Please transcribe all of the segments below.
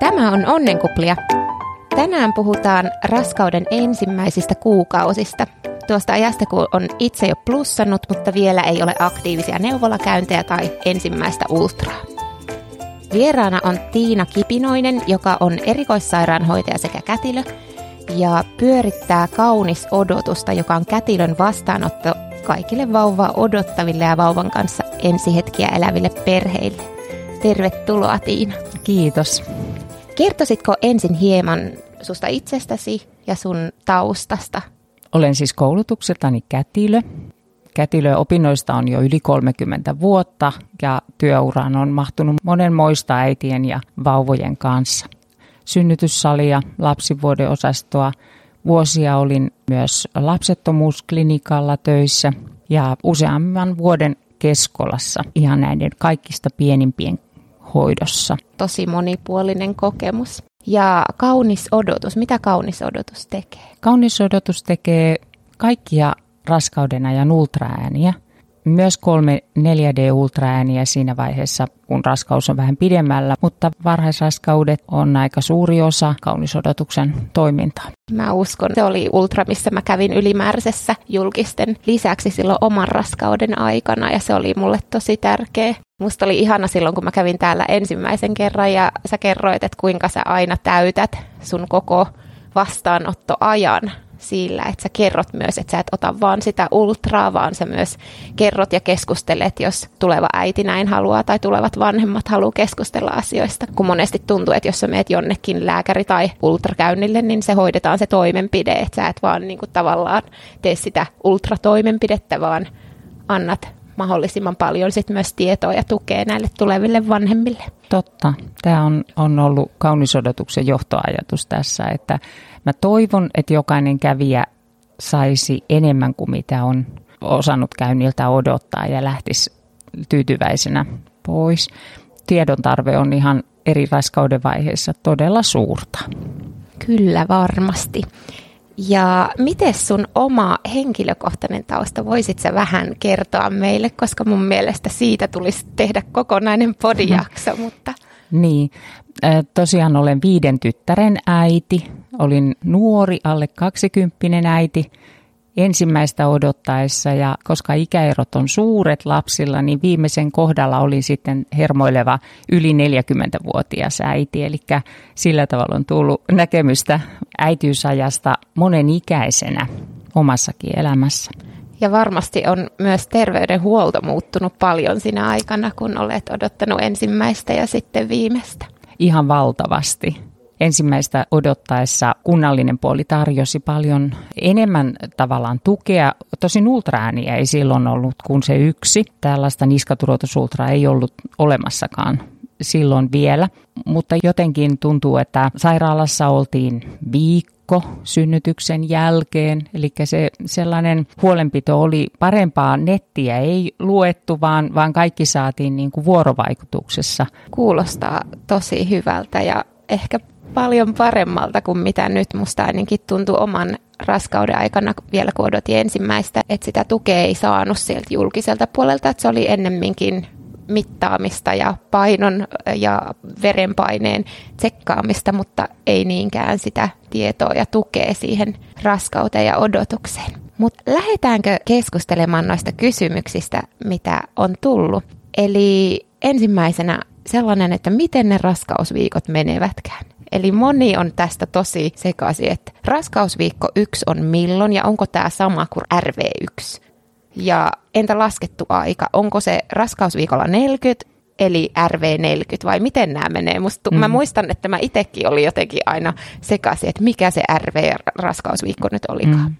Tämä on Onnenkuplia. Tänään puhutaan raskauden ensimmäisistä kuukausista. Tuosta ajasta, kun on itse jo plussannut, mutta vielä ei ole aktiivisia neuvolakäyntejä tai ensimmäistä ultraa. Vieraana on Tiina Kipinoinen, joka on erikoissairaanhoitaja sekä kätilö, ja pyörittää kaunis odotusta, joka on kätilön vastaanotto kaikille vauvaa odottaville ja vauvan kanssa ensihetkiä eläville perheille. Tervetuloa Tiina. Kiitos. Kertoisitko ensin hieman susta itsestäsi ja sun taustasta? Olen siis koulutukseltani kätilö. Kätilöopinnoista on jo yli 30 vuotta ja työuraan on mahtunut monenmoista äitien ja vauvojen kanssa. Synnytyssalia, lapsivuodeosastoa, vuosia olin myös lapsettomuusklinikalla töissä ja useamman vuoden Keskolassa ihan näiden kaikista pienimpien hoidossa. Tosi monipuolinen kokemus. Ja kaunis odotus, mitä kaunis odotus tekee? Kaunis odotus tekee kaikkia raskauden ajan ultraääniä. Myös kolme 4D-ultraääniä siinä vaiheessa, kun raskaus on vähän pidemmällä, mutta varhaisraskaudet on aika suuri osa kaunisodotuksen toimintaa. Mä uskon, se oli ultra, missä mä kävin ylimääräisessä julkisten lisäksi silloin oman raskauden aikana ja se oli mulle tosi tärkeä. Musta oli ihana silloin, kun mä kävin täällä ensimmäisen kerran ja sä kerroit, että kuinka sä aina täytät sun koko vastaanottoajan sillä, että sä kerrot myös, että sä et ota vaan sitä ultraa, vaan sä myös kerrot ja keskustelet, jos tuleva äiti näin haluaa tai tulevat vanhemmat haluaa keskustella asioista. Kun monesti tuntuu, että jos sä meet jonnekin lääkäri- tai ultrakäynnille, niin se hoidetaan se toimenpide, että sä et vaan niin kuin tavallaan tee sitä ultratoimenpidettä, vaan annat mahdollisimman paljon sit myös tietoa ja tukea näille tuleville vanhemmille. Totta. Tämä on, on ollut kaunisodotuksen johtoajatus tässä, että mä toivon, että jokainen kävijä saisi enemmän kuin mitä on osannut käynniltä odottaa ja lähtisi tyytyväisenä pois. Tiedon tarve on ihan eri raskauden vaiheissa todella suurta. Kyllä varmasti. Ja miten sun oma henkilökohtainen tausta, voisit sä vähän kertoa meille, koska mun mielestä siitä tulisi tehdä kokonainen podijakso, mutta... Niin, tosiaan olen viiden tyttären äiti, olin nuori, alle kaksikymppinen äiti ensimmäistä odottaessa ja koska ikäerot on suuret lapsilla, niin viimeisen kohdalla oli sitten hermoileva yli 40-vuotias äiti. Eli sillä tavalla on tullut näkemystä äitiysajasta monen ikäisenä omassakin elämässä. Ja varmasti on myös terveydenhuolto muuttunut paljon siinä aikana, kun olet odottanut ensimmäistä ja sitten viimeistä. Ihan valtavasti ensimmäistä odottaessa kunnallinen puoli tarjosi paljon enemmän tavallaan tukea. Tosin ultraääniä ei silloin ollut kuin se yksi. Tällaista niskaturotusultraa ei ollut olemassakaan silloin vielä, mutta jotenkin tuntuu, että sairaalassa oltiin viikko synnytyksen jälkeen, eli se sellainen huolenpito oli parempaa, nettiä ei luettu, vaan, vaan kaikki saatiin niin kuin vuorovaikutuksessa. Kuulostaa tosi hyvältä ja ehkä paljon paremmalta kuin mitä nyt musta ainakin tuntui oman raskauden aikana vielä kun odotin ensimmäistä, että sitä tukea ei saanut sieltä julkiselta puolelta, että se oli ennemminkin mittaamista ja painon ja verenpaineen tsekkaamista, mutta ei niinkään sitä tietoa ja tukea siihen raskauteen ja odotukseen. Mutta lähdetäänkö keskustelemaan noista kysymyksistä, mitä on tullut? Eli ensimmäisenä sellainen, että miten ne raskausviikot menevätkään. Eli moni on tästä tosi sekaisin, että raskausviikko 1 on milloin ja onko tämä sama kuin RV1? Ja entä laskettu aika? Onko se raskausviikolla 40 eli RV40 vai miten nämä menee? Musta, mm. Mä muistan, että mä itsekin oli jotenkin aina sekaisin, että mikä se RV-raskausviikko nyt olikaan. Mm.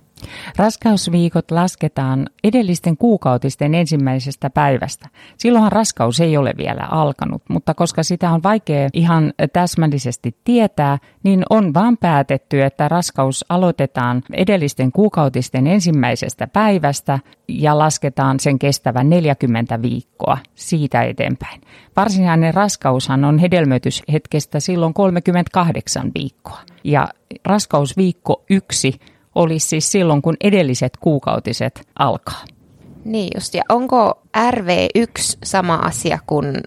Raskausviikot lasketaan edellisten kuukautisten ensimmäisestä päivästä. Silloinhan raskaus ei ole vielä alkanut, mutta koska sitä on vaikea ihan täsmällisesti tietää, niin on vaan päätetty, että raskaus aloitetaan edellisten kuukautisten ensimmäisestä päivästä ja lasketaan sen kestävän 40 viikkoa siitä eteenpäin. Varsinainen raskaushan on hedelmöityshetkestä silloin 38 viikkoa. Ja raskausviikko yksi olisi siis silloin, kun edelliset kuukautiset alkaa. Niin just, ja onko RV1 sama asia kuin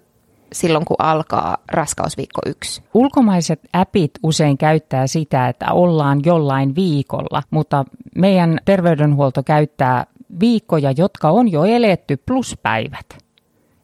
silloin, kun alkaa raskausviikko yksi? Ulkomaiset appit usein käyttää sitä, että ollaan jollain viikolla, mutta meidän terveydenhuolto käyttää viikkoja, jotka on jo eletty plus päivät.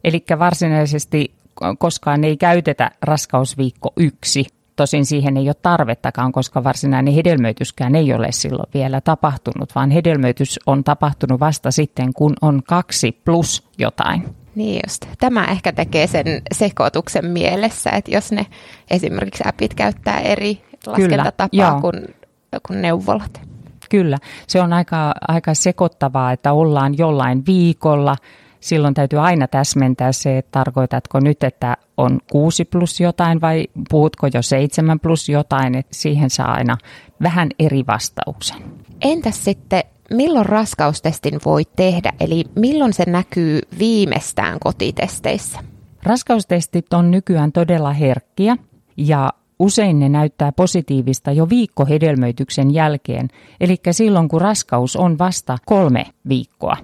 Eli varsinaisesti koskaan ei käytetä raskausviikko yksi. Tosin siihen ei ole tarvettakaan, koska varsinainen hedelmöityskään ei ole silloin vielä tapahtunut, vaan hedelmöitys on tapahtunut vasta sitten, kun on kaksi plus jotain. Niin just. Tämä ehkä tekee sen sekoituksen mielessä, että jos ne esimerkiksi appit käyttää eri laskentatapaa kuin, kuin neuvolat. Kyllä, se on aika, aika sekoittavaa, että ollaan jollain viikolla. Silloin täytyy aina täsmentää se, että tarkoitatko nyt, että on kuusi plus jotain vai puhutko jo seitsemän plus jotain, että siihen saa aina vähän eri vastauksen. Entäs sitten milloin raskaustestin voi tehdä, eli milloin se näkyy viimeistään kotitesteissä? Raskaustestit on nykyään todella herkkiä ja usein ne näyttää positiivista jo viikko hedelmöityksen jälkeen, eli silloin kun raskaus on vasta kolme viikkoa.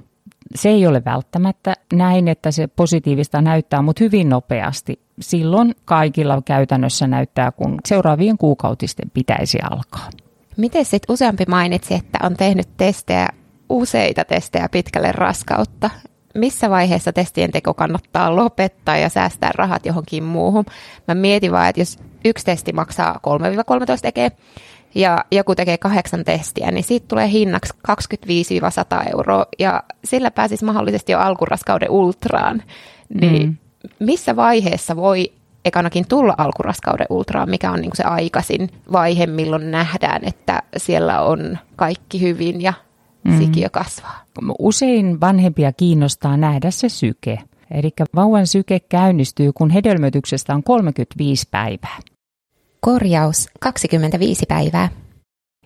Se ei ole välttämättä näin, että se positiivista näyttää, mutta hyvin nopeasti. Silloin kaikilla käytännössä näyttää, kun seuraavien kuukautisten pitäisi alkaa. Miten sitten useampi mainitsi, että on tehnyt testejä, useita testejä pitkälle raskautta? Missä vaiheessa testien teko kannattaa lopettaa ja säästää rahat johonkin muuhun? Mä mietin vaan, että jos yksi testi maksaa 3-13 tekee ja joku tekee kahdeksan testiä, niin siitä tulee hinnaksi 25-100 euroa ja sillä pääsisi mahdollisesti jo alkuraskauden ultraan. Niin mm. missä vaiheessa voi ekanakin tulla alkuraskauden ultraan, mikä on niin se aikaisin vaihe, milloin nähdään, että siellä on kaikki hyvin ja mm. sikiö kasvaa. Usein vanhempia kiinnostaa nähdä se syke. Eli vauvan syke käynnistyy, kun hedelmöityksestä on 35 päivää. Korjaus 25 päivää.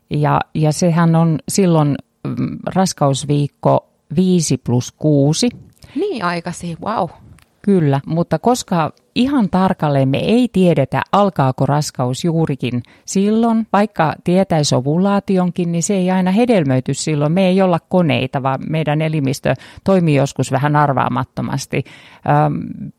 Ja, ja sehän on silloin mm, raskausviikko 5 plus 6. Niin aikaisin, wow. Kyllä, mutta koska ihan tarkalleen me ei tiedetä, alkaako raskaus juurikin silloin, vaikka tietäisi ovulaationkin, niin se ei aina hedelmöity silloin. Me ei olla koneita, vaan meidän elimistö toimii joskus vähän arvaamattomasti.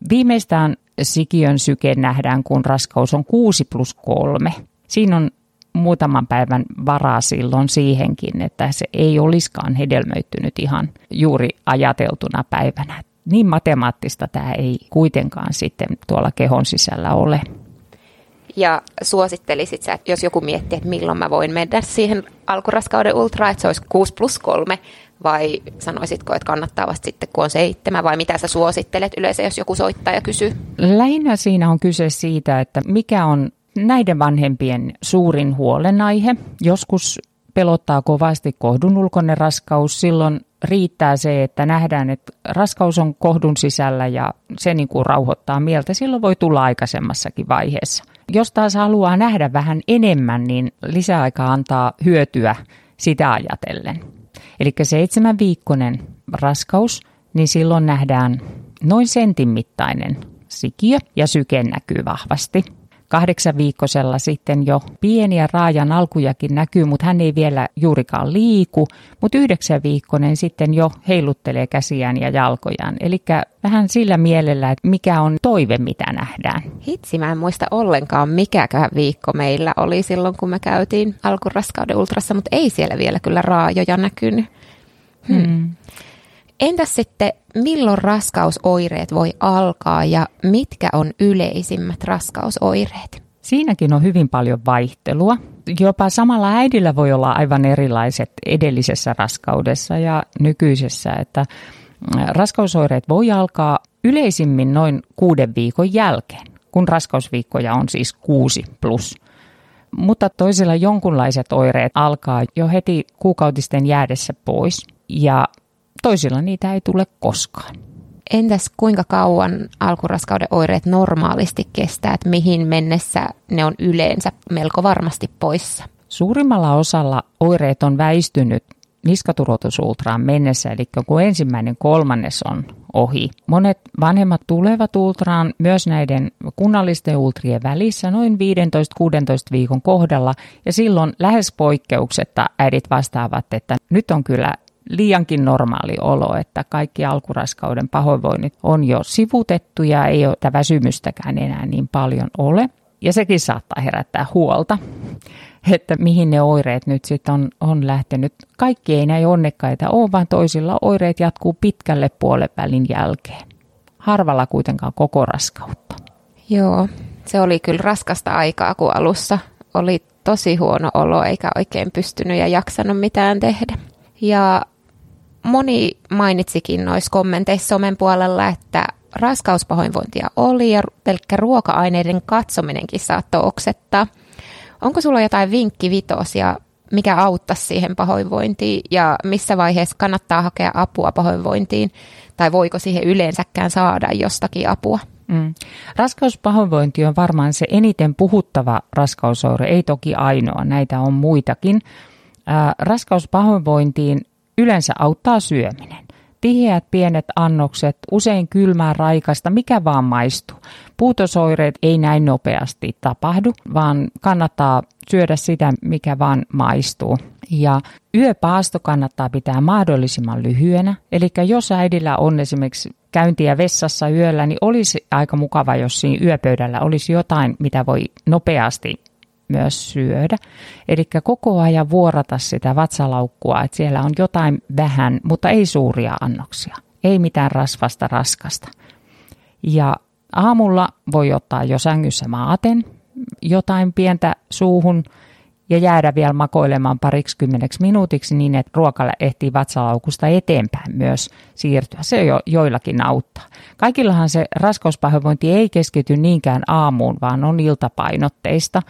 Viimeistään sikiön syke nähdään, kun raskaus on 6 plus 3. Siinä on muutaman päivän varaa silloin siihenkin, että se ei olisikaan hedelmöittynyt ihan juuri ajateltuna päivänä niin matemaattista tämä ei kuitenkaan sitten tuolla kehon sisällä ole. Ja suosittelisit sä, että jos joku miettii, että milloin mä voin mennä siihen alkuraskauden ultra, että se olisi 6 plus 3, vai sanoisitko, että kannattaa vasta sitten, kun on seitsemän, vai mitä sä suosittelet yleensä, jos joku soittaa ja kysyy? Lähinnä siinä on kyse siitä, että mikä on näiden vanhempien suurin huolenaihe. Joskus pelottaa kovasti kohdun ulkoinen raskaus, silloin riittää se, että nähdään, että raskaus on kohdun sisällä ja se niin kuin rauhoittaa mieltä. Silloin voi tulla aikaisemmassakin vaiheessa. Jos taas haluaa nähdä vähän enemmän, niin lisäaika antaa hyötyä sitä ajatellen. Eli seitsemän viikkoinen raskaus, niin silloin nähdään noin sentin mittainen sikiö ja syke näkyy vahvasti kahdeksan viikkosella sitten jo pieniä raajan alkujakin näkyy, mutta hän ei vielä juurikaan liiku, mutta yhdeksän viikkonen sitten jo heiluttelee käsiään ja jalkojaan. Eli vähän sillä mielellä, että mikä on toive, mitä nähdään. Hitsi, mä en muista ollenkaan, mikäkään viikko meillä oli silloin, kun me käytiin alkuraskauden ultrassa, mutta ei siellä vielä kyllä raajoja näkynyt. Hmm. Hmm. Entäs sitten, milloin raskausoireet voi alkaa ja mitkä on yleisimmät raskausoireet? Siinäkin on hyvin paljon vaihtelua. Jopa samalla äidillä voi olla aivan erilaiset edellisessä raskaudessa ja nykyisessä, että raskausoireet voi alkaa yleisimmin noin kuuden viikon jälkeen, kun raskausviikkoja on siis kuusi plus. Mutta toisilla jonkunlaiset oireet alkaa jo heti kuukautisten jäädessä pois ja Toisilla niitä ei tule koskaan. Entäs kuinka kauan alkuraskauden oireet normaalisti kestää, että mihin mennessä ne on yleensä melko varmasti poissa? Suurimmalla osalla oireet on väistynyt niskaturotusultraan mennessä, eli kun ensimmäinen kolmannes on ohi. Monet vanhemmat tulevat ultraan myös näiden kunnallisten ultrien välissä noin 15-16 viikon kohdalla, ja silloin lähes poikkeuksetta äidit vastaavat, että nyt on kyllä liiankin normaali olo, että kaikki alkuraskauden pahoinvoinnit on jo sivutettu ja ei ole väsymystäkään enää niin paljon ole. Ja sekin saattaa herättää huolta, että mihin ne oireet nyt sitten on, on lähtenyt. Kaikki ei näin onnekkaita ole, vaan toisilla oireet jatkuu pitkälle puolen jälkeen. Harvalla kuitenkaan koko raskautta. Joo, se oli kyllä raskasta aikaa, kun alussa oli tosi huono olo eikä oikein pystynyt ja jaksanut mitään tehdä. Ja moni mainitsikin noissa kommenteissa somen puolella, että raskauspahoinvointia oli ja pelkkä ruoka-aineiden katsominenkin saattoi oksettaa. Onko sulla jotain vinkkivitosia, mikä auttaisi siihen pahoinvointiin ja missä vaiheessa kannattaa hakea apua pahoinvointiin tai voiko siihen yleensäkään saada jostakin apua? Mm. Raskauspahoinvointi on varmaan se eniten puhuttava raskausoire, ei toki ainoa, näitä on muitakin. Raskauspahoinvointiin yleensä auttaa syöminen. Tiheät pienet annokset, usein kylmää raikasta, mikä vaan maistuu. Puutosoireet ei näin nopeasti tapahdu, vaan kannattaa syödä sitä, mikä vaan maistuu. Ja yöpaasto kannattaa pitää mahdollisimman lyhyenä. Eli jos äidillä on esimerkiksi käyntiä vessassa yöllä, niin olisi aika mukava, jos siinä yöpöydällä olisi jotain, mitä voi nopeasti myös syödä. Eli koko ajan vuorata sitä vatsalaukkua, että siellä on jotain vähän, mutta ei suuria annoksia. Ei mitään rasvasta raskasta. Ja aamulla voi ottaa jo sängyssä maaten, jotain pientä suuhun ja jäädä vielä makoilemaan pariksi kymmeneksi minuutiksi niin, että ruokalle ehtii vatsalaukusta eteenpäin myös siirtyä. Se jo joillakin auttaa. Kaikillahan se raskauspahoinvointi ei keskity niinkään aamuun, vaan on iltapainotteista.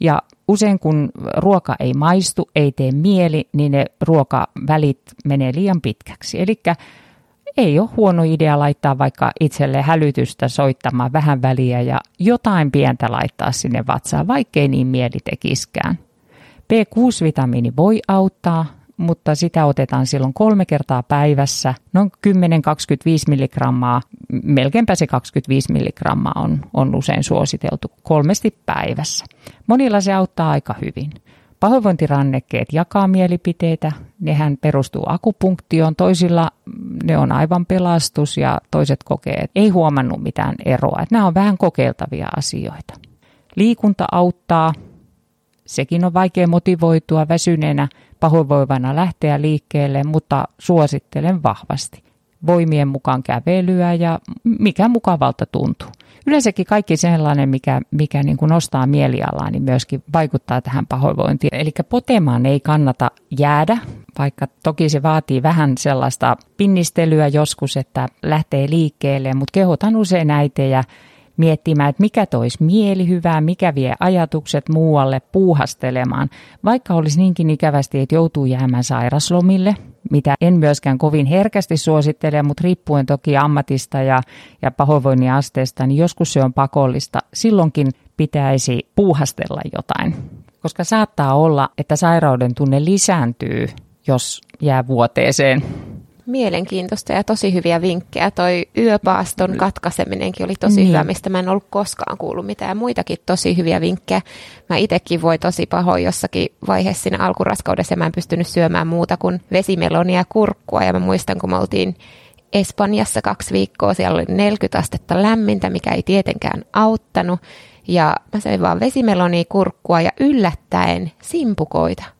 Ja usein kun ruoka ei maistu, ei tee mieli, niin ne ruokavälit menee liian pitkäksi. Eli ei ole huono idea laittaa vaikka itselle hälytystä soittamaan vähän väliä ja jotain pientä laittaa sinne vatsaan, vaikkei niin mieli tekiskään. B6-vitamiini voi auttaa, mutta sitä otetaan silloin kolme kertaa päivässä, noin 10-25 milligrammaa, melkeinpä se 25 milligrammaa on, on usein suositeltu kolmesti päivässä. Monilla se auttaa aika hyvin. Pahoinvointirannekkeet jakaa mielipiteitä, nehän perustuu akupunktioon, toisilla ne on aivan pelastus ja toiset kokee, että ei huomannut mitään eroa. Että nämä on vähän kokeiltavia asioita. Liikunta auttaa, sekin on vaikea motivoitua väsyneenä pahoinvoivana lähteä liikkeelle, mutta suosittelen vahvasti. Voimien mukaan kävelyä ja mikä mukavalta tuntuu. Yleensäkin kaikki sellainen, mikä, mikä niin kuin nostaa mielialaa, niin myöskin vaikuttaa tähän pahoinvointiin. Eli potemaan ei kannata jäädä, vaikka toki se vaatii vähän sellaista pinnistelyä joskus, että lähtee liikkeelle, mutta kehotan usein äitejä miettimään, että mikä toisi mielihyvää, mikä vie ajatukset muualle puuhastelemaan, vaikka olisi niinkin ikävästi, että joutuu jäämään sairaslomille, mitä en myöskään kovin herkästi suosittele, mutta riippuen toki ammatista ja, ja pahoinvoinnin asteesta, niin joskus se on pakollista. Silloinkin pitäisi puuhastella jotain, koska saattaa olla, että sairauden tunne lisääntyy, jos jää vuoteeseen Mielenkiintoista ja tosi hyviä vinkkejä. Toi yöpaaston katkaiseminenkin oli tosi niin. hyvä, mistä mä en ollut koskaan kuullut mitään. Muitakin tosi hyviä vinkkejä. Mä itsekin voi tosi pahoin jossakin vaiheessa siinä alkuraskaudessa ja mä en pystynyt syömään muuta kuin vesimelonia ja kurkkua. Ja mä muistan, kun me oltiin Espanjassa kaksi viikkoa, siellä oli 40 astetta lämmintä, mikä ei tietenkään auttanut. Ja mä söin vaan vesimelonia, kurkkua ja yllättäen simpukoita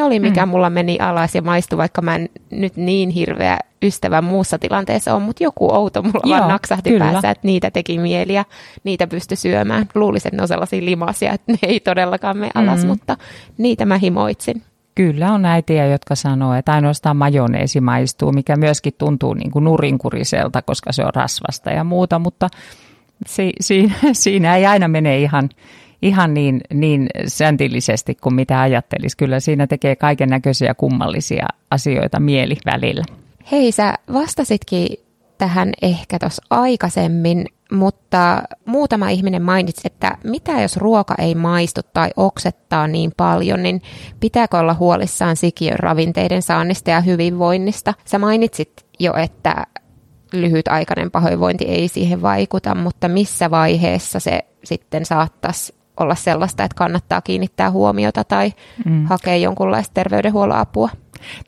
ne oli mikä mm. mulla meni alas ja maistui, vaikka mä en nyt niin hirveä ystävä muussa tilanteessa on, mutta joku outo mulla Joo, vaan naksahti kyllä. päässä, että niitä teki mieli ja niitä pysty syömään. Luulisin, että ne on sellaisia limasia, että ne ei todellakaan mene alas, mm. mutta niitä mä himoitsin. Kyllä on äitiä, jotka sanoo, että ainoastaan majoneesi maistuu, mikä myöskin tuntuu niin kuin nurinkuriselta, koska se on rasvasta ja muuta, mutta si, si, siinä ei aina mene ihan, ihan niin, niin säntillisesti kuin mitä ajattelisi. Kyllä siinä tekee kaiken näköisiä kummallisia asioita mieli välillä. Hei, sä vastasitkin tähän ehkä tuossa aikaisemmin, mutta muutama ihminen mainitsi, että mitä jos ruoka ei maistu tai oksettaa niin paljon, niin pitääkö olla huolissaan sikiön ravinteiden saannista ja hyvinvoinnista? Sä mainitsit jo, että lyhytaikainen pahoinvointi ei siihen vaikuta, mutta missä vaiheessa se sitten saattaisi olla sellaista, että kannattaa kiinnittää huomiota tai mm. hakea jonkunlaista terveydenhuollon apua?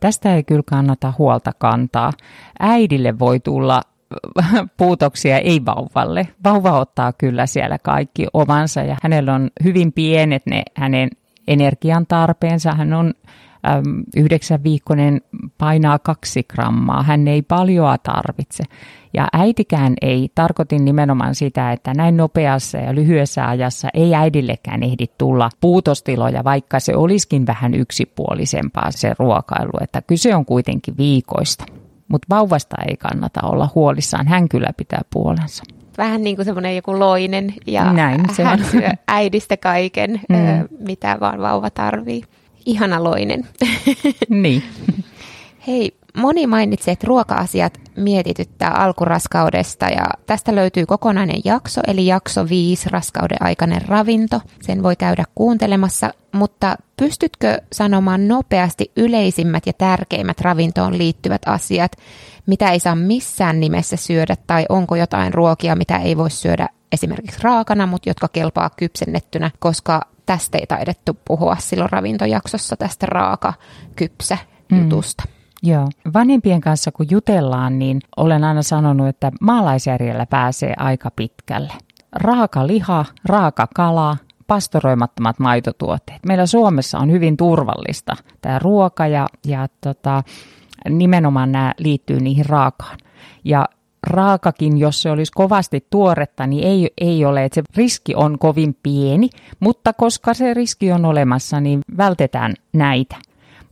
Tästä ei kyllä kannata huolta kantaa. Äidille voi tulla puutoksia, ei vauvalle. Vauva ottaa kyllä siellä kaikki omansa ja hänellä on hyvin pienet ne hänen energian tarpeensa. Hän on yhdeksän viikkoinen painaa kaksi grammaa. Hän ei paljoa tarvitse. Ja äitikään ei, tarkoitin nimenomaan sitä, että näin nopeassa ja lyhyessä ajassa ei äidillekään ehdi tulla puutostiloja, vaikka se olisikin vähän yksipuolisempaa se ruokailu, että kyse on kuitenkin viikoista. Mutta vauvasta ei kannata olla huolissaan, hän kyllä pitää puolensa vähän niin kuin semmoinen joku loinen ja Näin, se hän on. syö äidistä kaiken, mm. mitä vaan vauva tarvii. Ihana loinen. Niin. Hei, moni mainitsi, että ruoka-asiat mietityttää alkuraskaudesta ja tästä löytyy kokonainen jakso, eli jakso 5, raskauden aikainen ravinto. Sen voi käydä kuuntelemassa, mutta pystytkö sanomaan nopeasti yleisimmät ja tärkeimmät ravintoon liittyvät asiat, mitä ei saa missään nimessä syödä tai onko jotain ruokia, mitä ei voi syödä esimerkiksi raakana, mutta jotka kelpaa kypsennettynä, koska tästä ei taidettu puhua silloin ravintojaksossa tästä raaka-kypsä jutusta. Mm. Joo. Vanhempien kanssa kun jutellaan, niin olen aina sanonut, että maalaisjärjellä pääsee aika pitkälle. Raaka liha, raaka kala, pastoroimattomat maitotuotteet. Meillä Suomessa on hyvin turvallista tämä ruoka ja, ja tota, nimenomaan nämä liittyy niihin raakaan. Ja raakakin, jos se olisi kovasti tuoretta, niin ei, ei ole, että se riski on kovin pieni, mutta koska se riski on olemassa, niin vältetään näitä.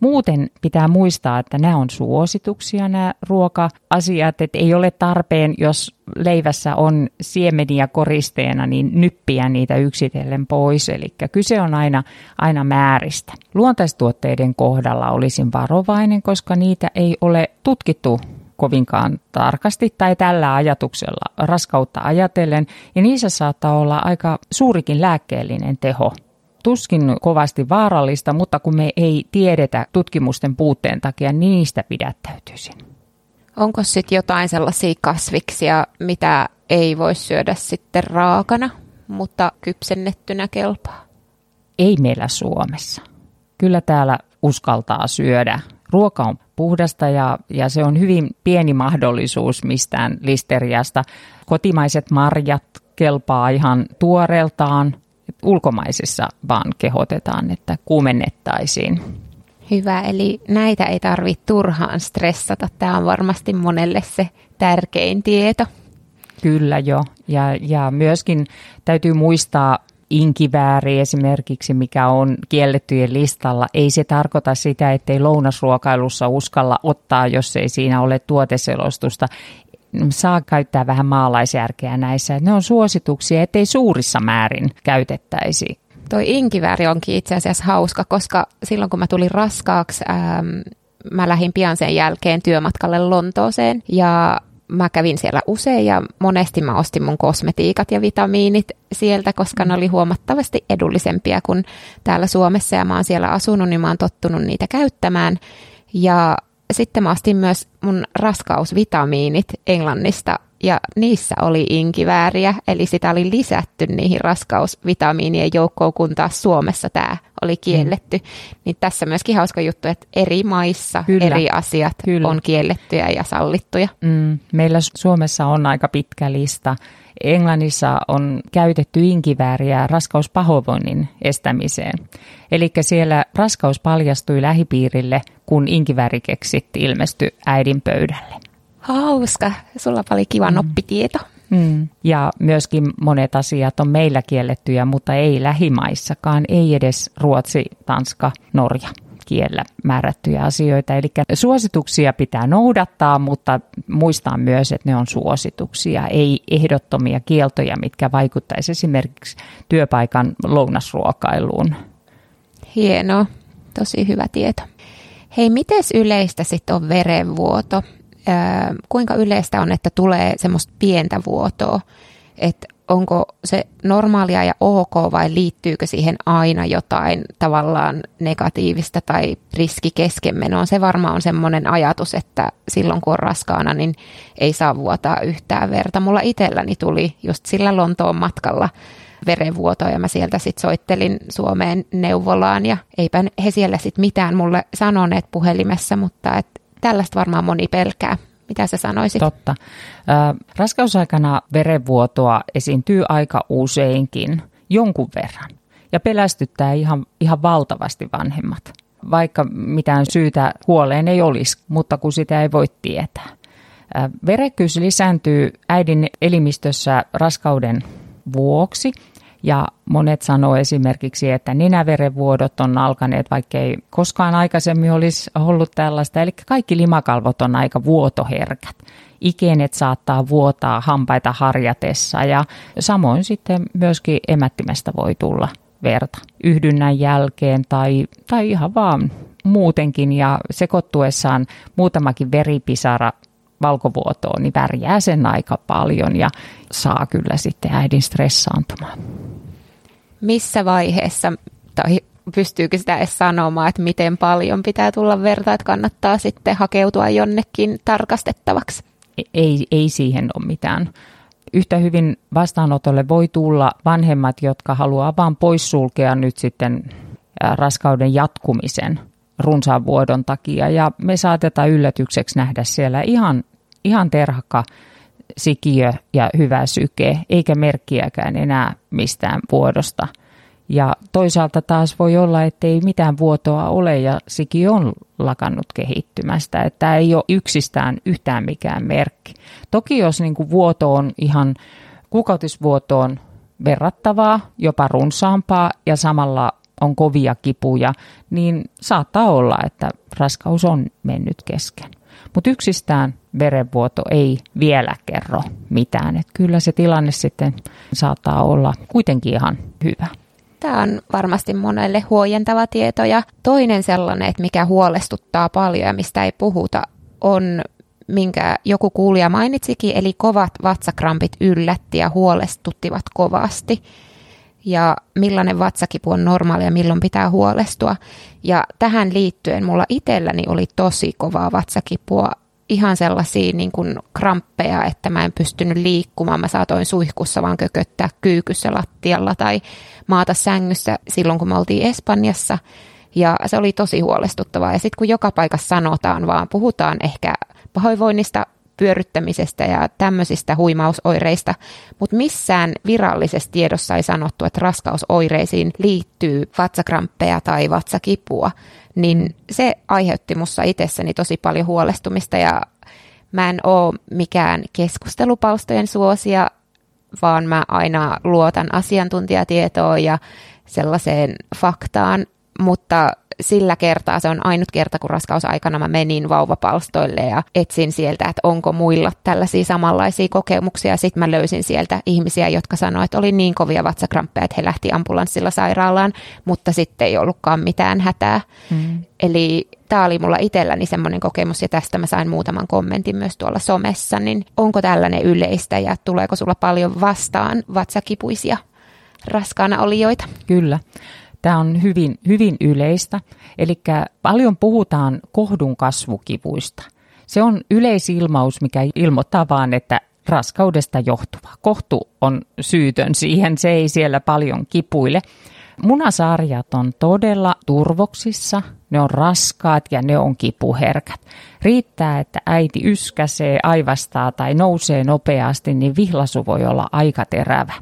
Muuten pitää muistaa, että nämä on suosituksia nämä ruoka-asiat, että ei ole tarpeen, jos leivässä on siemeniä koristeena, niin nyppiä niitä yksitellen pois. Eli kyse on aina, aina määristä. Luontaistuotteiden kohdalla olisin varovainen, koska niitä ei ole tutkittu kovinkaan tarkasti tai tällä ajatuksella raskautta ajatellen, ja niissä saattaa olla aika suurikin lääkkeellinen teho tuskin kovasti vaarallista, mutta kun me ei tiedetä tutkimusten puutteen takia, niin niistä pidättäytyisin. Onko sitten jotain sellaisia kasviksia, mitä ei voi syödä sitten raakana, mutta kypsennettynä kelpaa? Ei meillä Suomessa. Kyllä täällä uskaltaa syödä. Ruoka on puhdasta ja, ja se on hyvin pieni mahdollisuus mistään listeriasta. Kotimaiset marjat kelpaa ihan tuoreeltaan ulkomaisissa vaan kehotetaan, että kuumennettaisiin. Hyvä, eli näitä ei tarvitse turhaan stressata. Tämä on varmasti monelle se tärkein tieto. Kyllä jo, ja, ja myöskin täytyy muistaa inkivääri esimerkiksi, mikä on kiellettyjen listalla, ei se tarkoita sitä, ettei lounasruokailussa uskalla ottaa, jos ei siinä ole tuoteselostusta saa käyttää vähän maalaisjärkeä näissä. Ne on suosituksia, ettei suurissa määrin käytettäisi. Toi inkivääri onkin itse asiassa hauska, koska silloin kun mä tulin raskaaksi, ähm, mä lähdin pian sen jälkeen työmatkalle Lontooseen ja mä kävin siellä usein ja monesti mä ostin mun kosmetiikat ja vitamiinit sieltä, koska ne oli huomattavasti edullisempia kuin täällä Suomessa ja mä oon siellä asunut, niin mä oon tottunut niitä käyttämään. Ja sitten mä ostin myös mun raskausvitamiinit Englannista ja niissä oli inkivääriä, eli sitä oli lisätty niihin raskausvitamiinien joukkoon, kun taas Suomessa tämä oli kielletty. Mm. Niin tässä myöskin hauska juttu, että eri maissa Kyllä. eri asiat Kyllä. on kiellettyjä ja sallittuja. Mm. Meillä Suomessa on aika pitkä lista. Englannissa on käytetty inkivääriä raskauspahoinvoinnin estämiseen. Eli siellä raskaus paljastui lähipiirille, kun inkiväärikeksit ilmestyi äidin pöydälle. Hauska. Sulla oli kiva mm. noppitieto. Mm. Ja myöskin monet asiat on meillä kiellettyjä, mutta ei lähimaissakaan, ei edes Ruotsi, Tanska, Norja kiellä määrättyjä asioita. Eli suosituksia pitää noudattaa, mutta muistaa myös, että ne on suosituksia, ei ehdottomia kieltoja, mitkä vaikuttaisi esimerkiksi työpaikan lounasruokailuun. Hienoa, tosi hyvä tieto. Hei, miten yleistä sitten on verenvuoto? Kuinka yleistä on, että tulee semmoista pientä vuotoa, että onko se normaalia ja ok vai liittyykö siihen aina jotain tavallaan negatiivista tai riski keskenmenoa. Se varmaan on semmoinen ajatus, että silloin kun on raskaana, niin ei saa vuotaa yhtään verta. Mulla itselläni tuli just sillä Lontoon matkalla verenvuotoa ja mä sieltä sitten soittelin Suomeen neuvolaan ja eipä he siellä sitten mitään mulle sanoneet puhelimessa, mutta et tällaista varmaan moni pelkää. Mitä sä sanoisit? Totta. raskausaikana verenvuotoa esiintyy aika useinkin, jonkun verran, ja pelästyttää ihan, ihan valtavasti vanhemmat vaikka mitään syytä huoleen ei olisi, mutta kun sitä ei voi tietää. Verekkyys lisääntyy äidin elimistössä raskauden vuoksi ja monet sanoo esimerkiksi, että nenäverenvuodot on alkaneet, vaikka ei koskaan aikaisemmin olisi ollut tällaista. Eli kaikki limakalvot on aika vuotoherkät. Ikenet saattaa vuotaa hampaita harjatessa ja samoin sitten myöskin emättimestä voi tulla verta yhdynnän jälkeen tai, tai ihan vaan muutenkin ja sekoittuessaan muutamakin veripisara valkovuotoon, niin värjää sen aika paljon ja saa kyllä sitten äidin stressaantumaan. Missä vaiheessa, tai pystyykö sitä edes sanomaan, että miten paljon pitää tulla verta, että kannattaa sitten hakeutua jonnekin tarkastettavaksi? Ei, ei siihen ole mitään yhtä hyvin vastaanotolle voi tulla vanhemmat, jotka haluaa vain poissulkea nyt sitten raskauden jatkumisen runsaan vuodon takia. Ja me saatetaan yllätykseksi nähdä siellä ihan, ihan terhakka sikiö ja hyvä syke, eikä merkkiäkään enää mistään vuodosta – ja toisaalta taas voi olla, että ei mitään vuotoa ole ja siki on lakannut kehittymästä. Että tämä ei ole yksistään yhtään mikään merkki. Toki jos niin kuin vuoto on ihan kuukautisvuotoon verrattavaa, jopa runsaampaa ja samalla on kovia kipuja, niin saattaa olla, että raskaus on mennyt kesken. Mutta yksistään verenvuoto ei vielä kerro mitään. Et kyllä se tilanne sitten saattaa olla kuitenkin ihan hyvä. Tämä on varmasti monelle huojentava tieto. Ja toinen sellainen, että mikä huolestuttaa paljon ja mistä ei puhuta, on minkä joku kuulija mainitsikin, eli kovat vatsakrampit yllätti ja huolestuttivat kovasti. Ja millainen vatsakipu on normaali ja milloin pitää huolestua. Ja tähän liittyen mulla itselläni oli tosi kovaa vatsakipua ihan sellaisia niin kuin kramppeja, että mä en pystynyt liikkumaan. Mä saatoin suihkussa vaan kököttää kyykyssä lattialla tai maata sängyssä silloin, kun me oltiin Espanjassa. Ja se oli tosi huolestuttavaa. Ja sitten kun joka paikassa sanotaan vaan, puhutaan ehkä pahoinvoinnista, pyöryttämisestä ja tämmöisistä huimausoireista, mutta missään virallisessa tiedossa ei sanottu, että raskausoireisiin liittyy vatsakramppeja tai vatsakipua, niin se aiheutti mussa itsessäni tosi paljon huolestumista ja mä en ole mikään keskustelupalstojen suosia, vaan mä aina luotan asiantuntijatietoon ja sellaiseen faktaan, mutta sillä kertaa, se on ainut kerta, kun raskausaikana mä menin vauvapalstoille ja etsin sieltä, että onko muilla tällaisia samanlaisia kokemuksia. Sitten mä löysin sieltä ihmisiä, jotka sanoivat, että oli niin kovia vatsakramppeja, että he lähti ambulanssilla sairaalaan, mutta sitten ei ollutkaan mitään hätää. Mm. Eli tämä oli mulla itselläni semmoinen kokemus ja tästä mä sain muutaman kommentin myös tuolla somessa, niin onko tällainen yleistä ja tuleeko sulla paljon vastaan vatsakipuisia raskaana olijoita? Kyllä. Tämä on hyvin, hyvin yleistä, eli paljon puhutaan kohdun kasvukivuista. Se on yleisilmaus, mikä ilmoittaa vaan, että raskaudesta johtuva. Kohtu on syytön siihen, se ei siellä paljon kipuile. Munasarjat on todella turvoksissa, ne on raskaat ja ne on kipuherkät. Riittää, että äiti yskäsee, aivastaa tai nousee nopeasti, niin vihlasu voi olla aika terävä.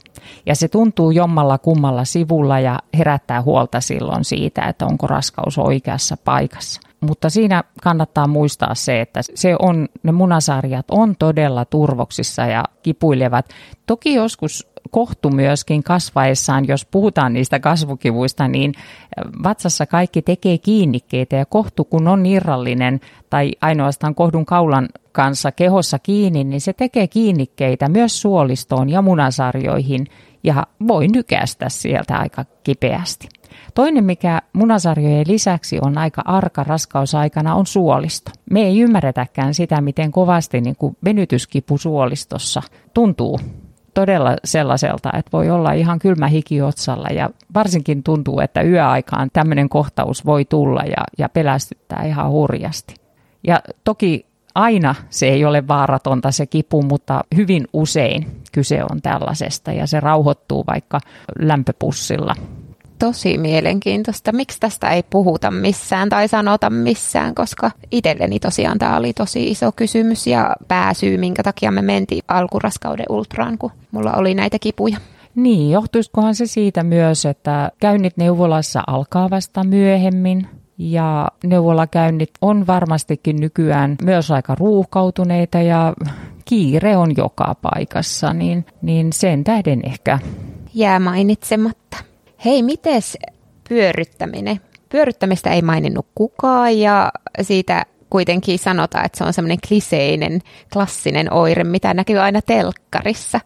Ja se tuntuu jommalla kummalla sivulla ja herättää huolta silloin siitä, että onko raskaus oikeassa paikassa. Mutta siinä kannattaa muistaa se, että se on, ne munasarjat on todella turvoksissa ja kipuilevat. Toki joskus kohtu myöskin kasvaessaan, jos puhutaan niistä kasvukivuista, niin vatsassa kaikki tekee kiinnikkeitä ja kohtu kun on irrallinen tai ainoastaan kohdun kaulan kanssa kehossa kiinni, niin se tekee kiinnikkeitä myös suolistoon ja munasarjoihin ja voi nykästä sieltä aika kipeästi. Toinen, mikä munasarjojen lisäksi on aika arka raskausaikana, on suolisto. Me ei ymmärretäkään sitä, miten kovasti niin kuin venytyskipu suolistossa tuntuu todella sellaiselta, että voi olla ihan kylmä hiki otsalla ja varsinkin tuntuu, että yöaikaan tämmöinen kohtaus voi tulla ja, ja pelästyttää ihan hurjasti. Ja toki aina se ei ole vaaratonta se kipu, mutta hyvin usein kyse on tällaisesta ja se rauhoittuu vaikka lämpöpussilla. Tosi mielenkiintoista. Miksi tästä ei puhuta missään tai sanota missään, koska itselleni tosiaan tämä oli tosi iso kysymys ja pääsyy, minkä takia me mentiin alkuraskauden ultraan, kun mulla oli näitä kipuja. Niin, johtuisikohan se siitä myös, että käynnit neuvolassa alkaa vasta myöhemmin, ja neuvolakäynnit on varmastikin nykyään myös aika ruuhkautuneita ja kiire on joka paikassa, niin, niin sen tähden ehkä. Jää mainitsematta. Hei, mites pyöryttäminen? Pyöryttämistä ei maininnut kukaan ja siitä kuitenkin sanotaan, että se on semmoinen kliseinen, klassinen oire, mitä näkyy aina telkkarissa.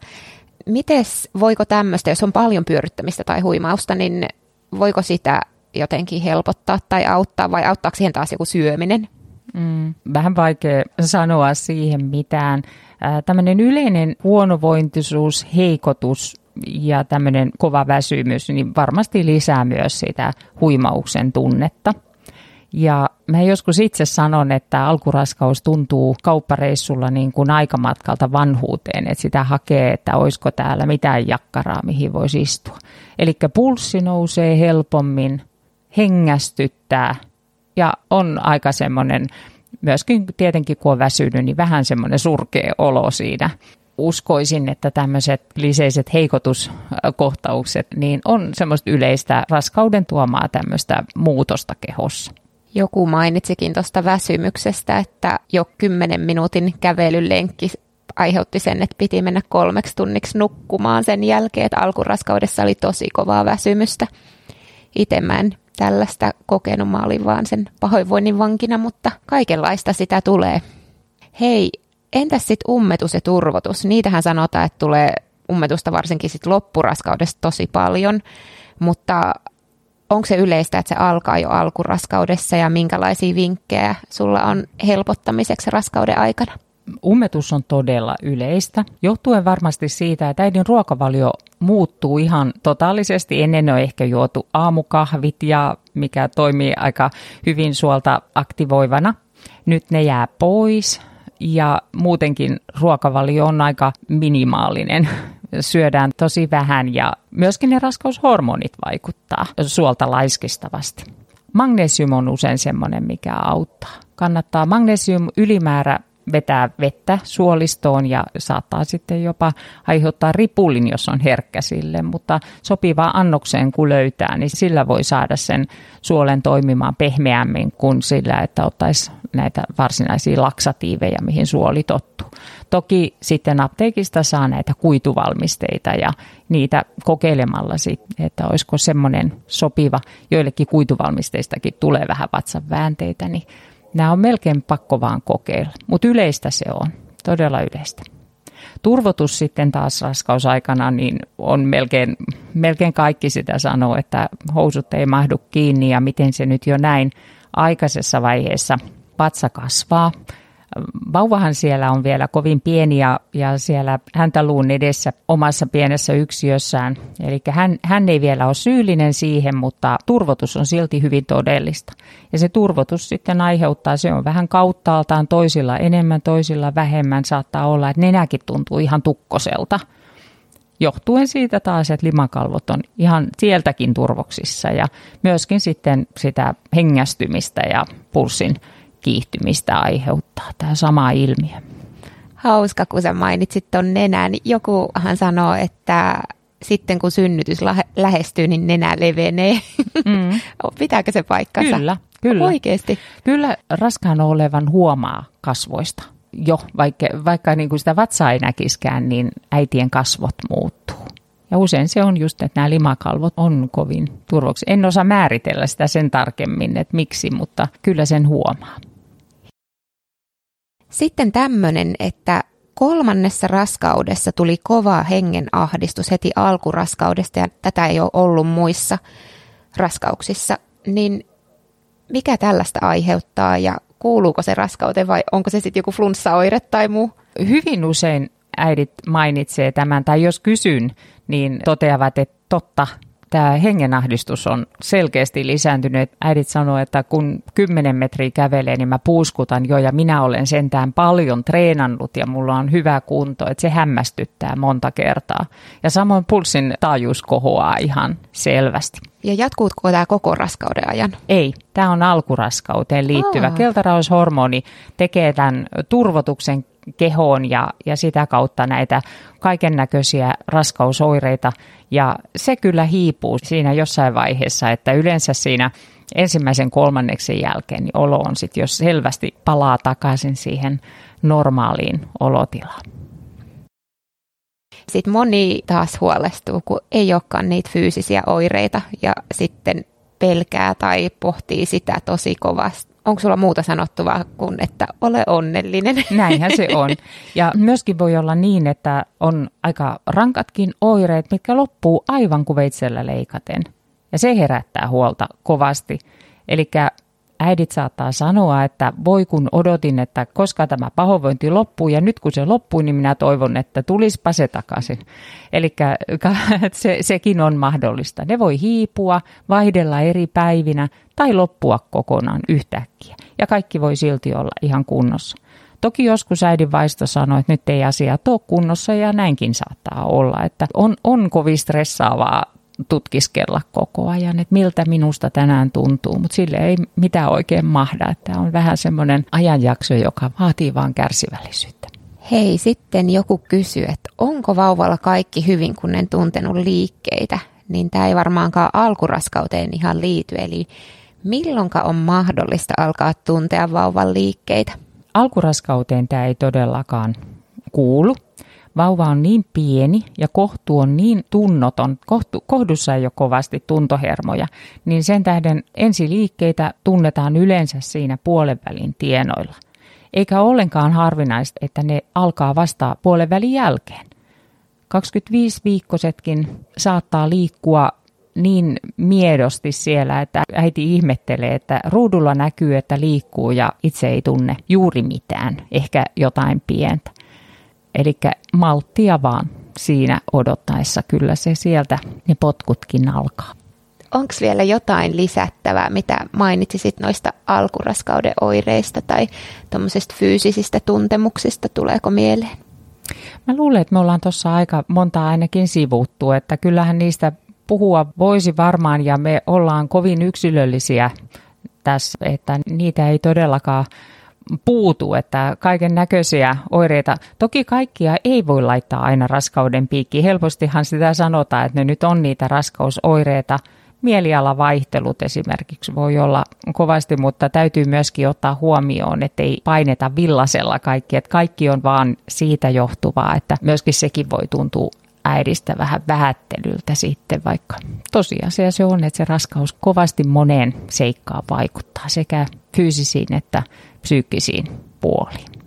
Mites, voiko tämmöistä, jos on paljon pyöryttämistä tai huimausta, niin voiko sitä jotenkin helpottaa tai auttaa vai auttaako siihen taas joku syöminen? Mm, vähän vaikea sanoa siihen mitään. Tämmöinen yleinen huonovointisuus, heikotus ja tämmöinen kova väsymys, niin varmasti lisää myös sitä huimauksen tunnetta. Ja mä joskus itse sanon, että alkuraskaus tuntuu kauppareissulla niin kuin aikamatkalta vanhuuteen, että sitä hakee, että olisiko täällä mitään jakkaraa, mihin voisi istua. Eli pulssi nousee helpommin, hengästyttää ja on aika semmoinen, myöskin tietenkin kun on väsynyt, niin vähän semmoinen surkea olo siinä. Uskoisin, että tämmöiset liseiset heikotuskohtaukset niin on semmoista yleistä raskauden tuomaa tämmöistä muutosta kehossa. Joku mainitsikin tuosta väsymyksestä, että jo 10 minuutin kävelylenkki aiheutti sen, että piti mennä kolmeksi tunniksi nukkumaan sen jälkeen, että alkuraskaudessa oli tosi kovaa väsymystä. Itse mä en tällaista kokenut, mä olin vaan sen pahoinvoinnin vankina, mutta kaikenlaista sitä tulee. Hei, entäs sitten ummetus ja turvotus? Niitähän sanotaan, että tulee ummetusta varsinkin sit loppuraskaudesta tosi paljon, mutta onko se yleistä, että se alkaa jo alkuraskaudessa ja minkälaisia vinkkejä sulla on helpottamiseksi raskauden aikana? Ummetus on todella yleistä, johtuen varmasti siitä, että äidin ruokavalio muuttuu ihan totaalisesti. Ennen on ehkä juotu aamukahvit ja mikä toimii aika hyvin suolta aktivoivana. Nyt ne jää pois ja muutenkin ruokavalio on aika minimaalinen. Syödään tosi vähän ja myöskin ne raskaushormonit vaikuttaa suolta laiskistavasti. Magnesium on usein semmoinen, mikä auttaa. Kannattaa magnesium ylimäärä vetää vettä suolistoon ja saattaa sitten jopa aiheuttaa ripullin, jos on herkkä sille, mutta sopivaa annokseen kun löytää, niin sillä voi saada sen suolen toimimaan pehmeämmin kuin sillä, että ottaisi näitä varsinaisia laksatiiveja, mihin suoli tottuu. Toki sitten apteekista saa näitä kuituvalmisteita ja niitä kokeilemalla sitten, että olisiko semmoinen sopiva, joillekin kuituvalmisteistakin tulee vähän vatsan väänteitä, niin Nämä on melkein pakko vaan kokeilla, mutta yleistä se on, todella yleistä. Turvotus sitten taas raskausaikana, niin on melkein, melkein kaikki sitä sanoo, että housut ei mahdu kiinni ja miten se nyt jo näin aikaisessa vaiheessa vatsa kasvaa vauvahan siellä on vielä kovin pieni ja, ja siellä häntä luun edessä omassa pienessä yksiössään. Eli hän, hän ei vielä ole syyllinen siihen, mutta turvotus on silti hyvin todellista. Ja se turvotus sitten aiheuttaa, se on vähän kauttaaltaan toisilla enemmän, toisilla vähemmän. Saattaa olla, että nenäkin tuntuu ihan tukkoselta. Johtuen siitä taas, että limakalvot on ihan sieltäkin turvoksissa ja myöskin sitten sitä hengästymistä ja pulssin kiihtymistä aiheuttaa tämä sama ilmiö. Hauska, kun sä mainitsit ton nenän. Jokuhan sanoo, että sitten kun synnytys lähestyy, niin nenä levenee. Mm. Pitääkö se paikkansa? Kyllä, kyllä. Oikeasti? Kyllä raskaana olevan huomaa kasvoista. Jo, vaikka, vaikka niin kuin sitä vatsaa ei näkiskään, niin äitien kasvot muuttuu. Ja usein se on just, että nämä limakalvot on kovin turvoksi. En osaa määritellä sitä sen tarkemmin, että miksi, mutta kyllä sen huomaa. Sitten tämmöinen, että kolmannessa raskaudessa tuli kova hengen ahdistus heti alkuraskaudesta ja tätä ei ole ollut muissa raskauksissa, niin mikä tällaista aiheuttaa ja kuuluuko se raskauteen vai onko se sitten joku flunssaoire tai muu? Hyvin usein äidit mainitsee tämän tai jos kysyn, niin toteavat, että totta, tämä hengenahdistus on selkeästi lisääntynyt. Äidit sanoo, että kun 10 metriä kävelee, niin mä puuskutan jo ja minä olen sentään paljon treenannut ja mulla on hyvä kunto, että se hämmästyttää monta kertaa. Ja samoin pulssin taajuus kohoaa ihan selvästi. Ja jatkuuko tämä koko raskauden ajan? Ei, tämä on alkuraskauteen liittyvä. Aa. Keltaraushormoni tekee tämän turvotuksen kehoon ja, ja sitä kautta näitä kaiken näköisiä raskausoireita. Ja se kyllä hiipuu siinä jossain vaiheessa, että yleensä siinä ensimmäisen kolmanneksen jälkeen niin olo on sitten, jos selvästi palaa takaisin siihen normaaliin olotilaan. Sitten moni taas huolestuu, kun ei olekaan niitä fyysisiä oireita ja sitten pelkää tai pohtii sitä tosi kovasti onko sulla muuta sanottavaa kuin, että ole onnellinen? Näinhän se on. Ja myöskin voi olla niin, että on aika rankatkin oireet, mitkä loppuu aivan kuin veitsellä leikaten. Ja se herättää huolta kovasti. Eli äidit saattaa sanoa, että voi kun odotin, että koska tämä pahoinvointi loppuu ja nyt kun se loppuu, niin minä toivon, että tulispa se takaisin. Eli se, sekin on mahdollista. Ne voi hiipua, vaihdella eri päivinä tai loppua kokonaan yhtäkkiä. Ja kaikki voi silti olla ihan kunnossa. Toki joskus äidin vaisto sanoi, että nyt ei asia ole kunnossa ja näinkin saattaa olla, että on, on kovin stressaavaa tutkiskella koko ajan, että miltä minusta tänään tuntuu, mutta sille ei mitään oikein mahda. Tämä on vähän semmoinen ajanjakso, joka vaatii vain kärsivällisyyttä. Hei, sitten joku kysyy, että onko vauvalla kaikki hyvin, kun en tuntenut liikkeitä, niin tämä ei varmaankaan alkuraskauteen ihan liity, eli milloinka on mahdollista alkaa tuntea vauvan liikkeitä? Alkuraskauteen tämä ei todellakaan kuulu vauva on niin pieni ja kohtu on niin tunnoton, kohtu, kohdussa ei ole kovasti tuntohermoja, niin sen tähden ensiliikkeitä tunnetaan yleensä siinä puolenvälin tienoilla. Eikä ollenkaan harvinaista, että ne alkaa vasta puolenvälin jälkeen. 25-viikkoisetkin saattaa liikkua niin miedosti siellä, että äiti ihmettelee, että ruudulla näkyy, että liikkuu ja itse ei tunne juuri mitään, ehkä jotain pientä. Eli malttia vaan siinä odottaessa, kyllä se sieltä ne potkutkin alkaa. Onko vielä jotain lisättävää, mitä mainitsisit noista alkuraskauden oireista tai tuommoisista fyysisistä tuntemuksista, tuleeko mieleen? Mä luulen, että me ollaan tuossa aika monta ainakin sivuttu, että kyllähän niistä puhua voisi varmaan ja me ollaan kovin yksilöllisiä tässä, että niitä ei todellakaan puutu, että kaiken näköisiä oireita. Toki kaikkia ei voi laittaa aina raskauden piikkiin. Helpostihan sitä sanotaan, että ne nyt on niitä raskausoireita. Mielialavaihtelut esimerkiksi voi olla kovasti, mutta täytyy myöskin ottaa huomioon, että ei paineta villasella kaikki, että kaikki on vaan siitä johtuvaa, että myöskin sekin voi tuntua äidistä vähän vähättelyltä sitten, vaikka tosiasia se on, että se raskaus kovasti moneen seikkaan vaikuttaa sekä fyysisiin että psyykkisiin puoliin.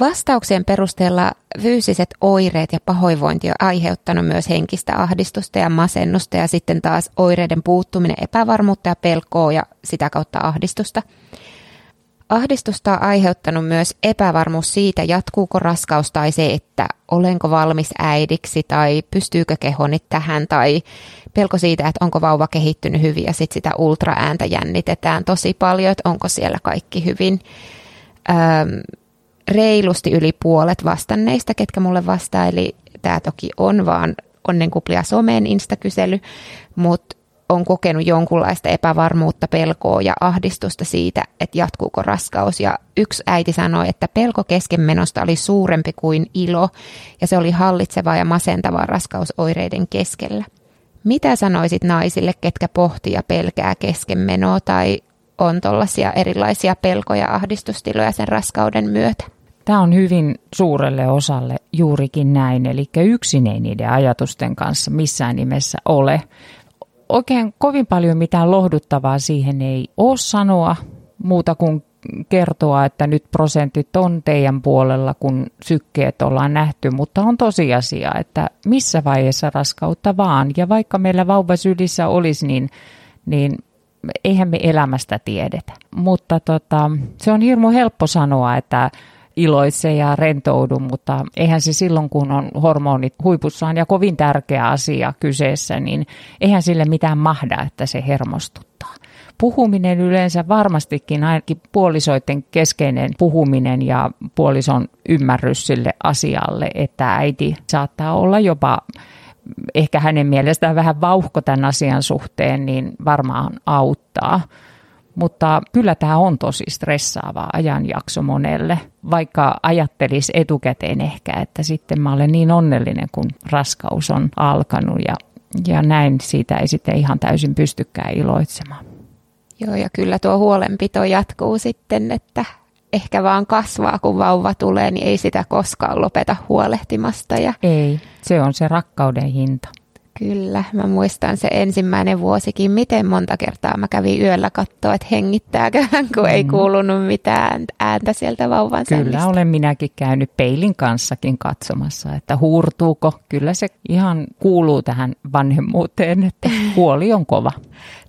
Vastauksien perusteella fyysiset oireet ja pahoinvointi on aiheuttanut myös henkistä ahdistusta ja masennusta ja sitten taas oireiden puuttuminen epävarmuutta ja pelkoa ja sitä kautta ahdistusta. Ahdistusta on aiheuttanut myös epävarmuus siitä, jatkuuko raskaus tai se, että olenko valmis äidiksi tai pystyykö kehoni tähän tai pelko siitä, että onko vauva kehittynyt hyvin ja sitten sitä ultraääntä jännitetään tosi paljon, että onko siellä kaikki hyvin. Öm, reilusti yli puolet vastanneista, ketkä mulle vastaili, tämä toki on vaan onnenkuplia someen instakysely, mutta on kokenut jonkunlaista epävarmuutta, pelkoa ja ahdistusta siitä, että jatkuuko raskaus. Ja yksi äiti sanoi, että pelko keskenmenosta oli suurempi kuin ilo ja se oli hallitsevaa ja masentavaa raskausoireiden keskellä. Mitä sanoisit naisille, ketkä pohtii ja pelkää keskenmenoa tai on tuollaisia erilaisia pelkoja ja ahdistustiloja sen raskauden myötä? Tämä on hyvin suurelle osalle juurikin näin, eli yksin ei niiden ajatusten kanssa missään nimessä ole. Oikein kovin paljon mitään lohduttavaa siihen ei ole sanoa, muuta kuin kertoa, että nyt prosentit on teidän puolella, kun sykkeet ollaan nähty, mutta on tosiasia, että missä vaiheessa raskautta vaan. Ja vaikka meillä vauva sylissä olisi, niin, niin eihän me elämästä tiedetä. Mutta tota, se on hirmu helppo sanoa, että iloitse ja rentoudu, mutta eihän se silloin, kun on hormonit huipussaan ja kovin tärkeä asia kyseessä, niin eihän sille mitään mahda, että se hermostuttaa. Puhuminen yleensä varmastikin ainakin puolisoiden keskeinen puhuminen ja puolison ymmärrys sille asialle, että äiti saattaa olla jopa ehkä hänen mielestään vähän vauhko tämän asian suhteen, niin varmaan auttaa. Mutta kyllä tämä on tosi stressaava ajanjakso monelle, vaikka ajattelisi etukäteen ehkä, että sitten mä olen niin onnellinen, kun raskaus on alkanut ja, ja näin siitä ei sitten ihan täysin pystykään iloitsemaan. Joo, ja kyllä tuo huolenpito jatkuu sitten, että ehkä vaan kasvaa, kun vauva tulee, niin ei sitä koskaan lopeta huolehtimasta. Ja ei, se on se rakkauden hinta. Kyllä, mä muistan se ensimmäinen vuosikin, miten monta kertaa mä kävin yöllä katsoa, että hengittääkö hän, kun mm. ei kuulunut mitään ääntä sieltä vauvan Kyllä sännistä. olen minäkin käynyt peilin kanssakin katsomassa, että huurtuuko. Kyllä se ihan kuuluu tähän vanhemmuuteen, että huoli on kova.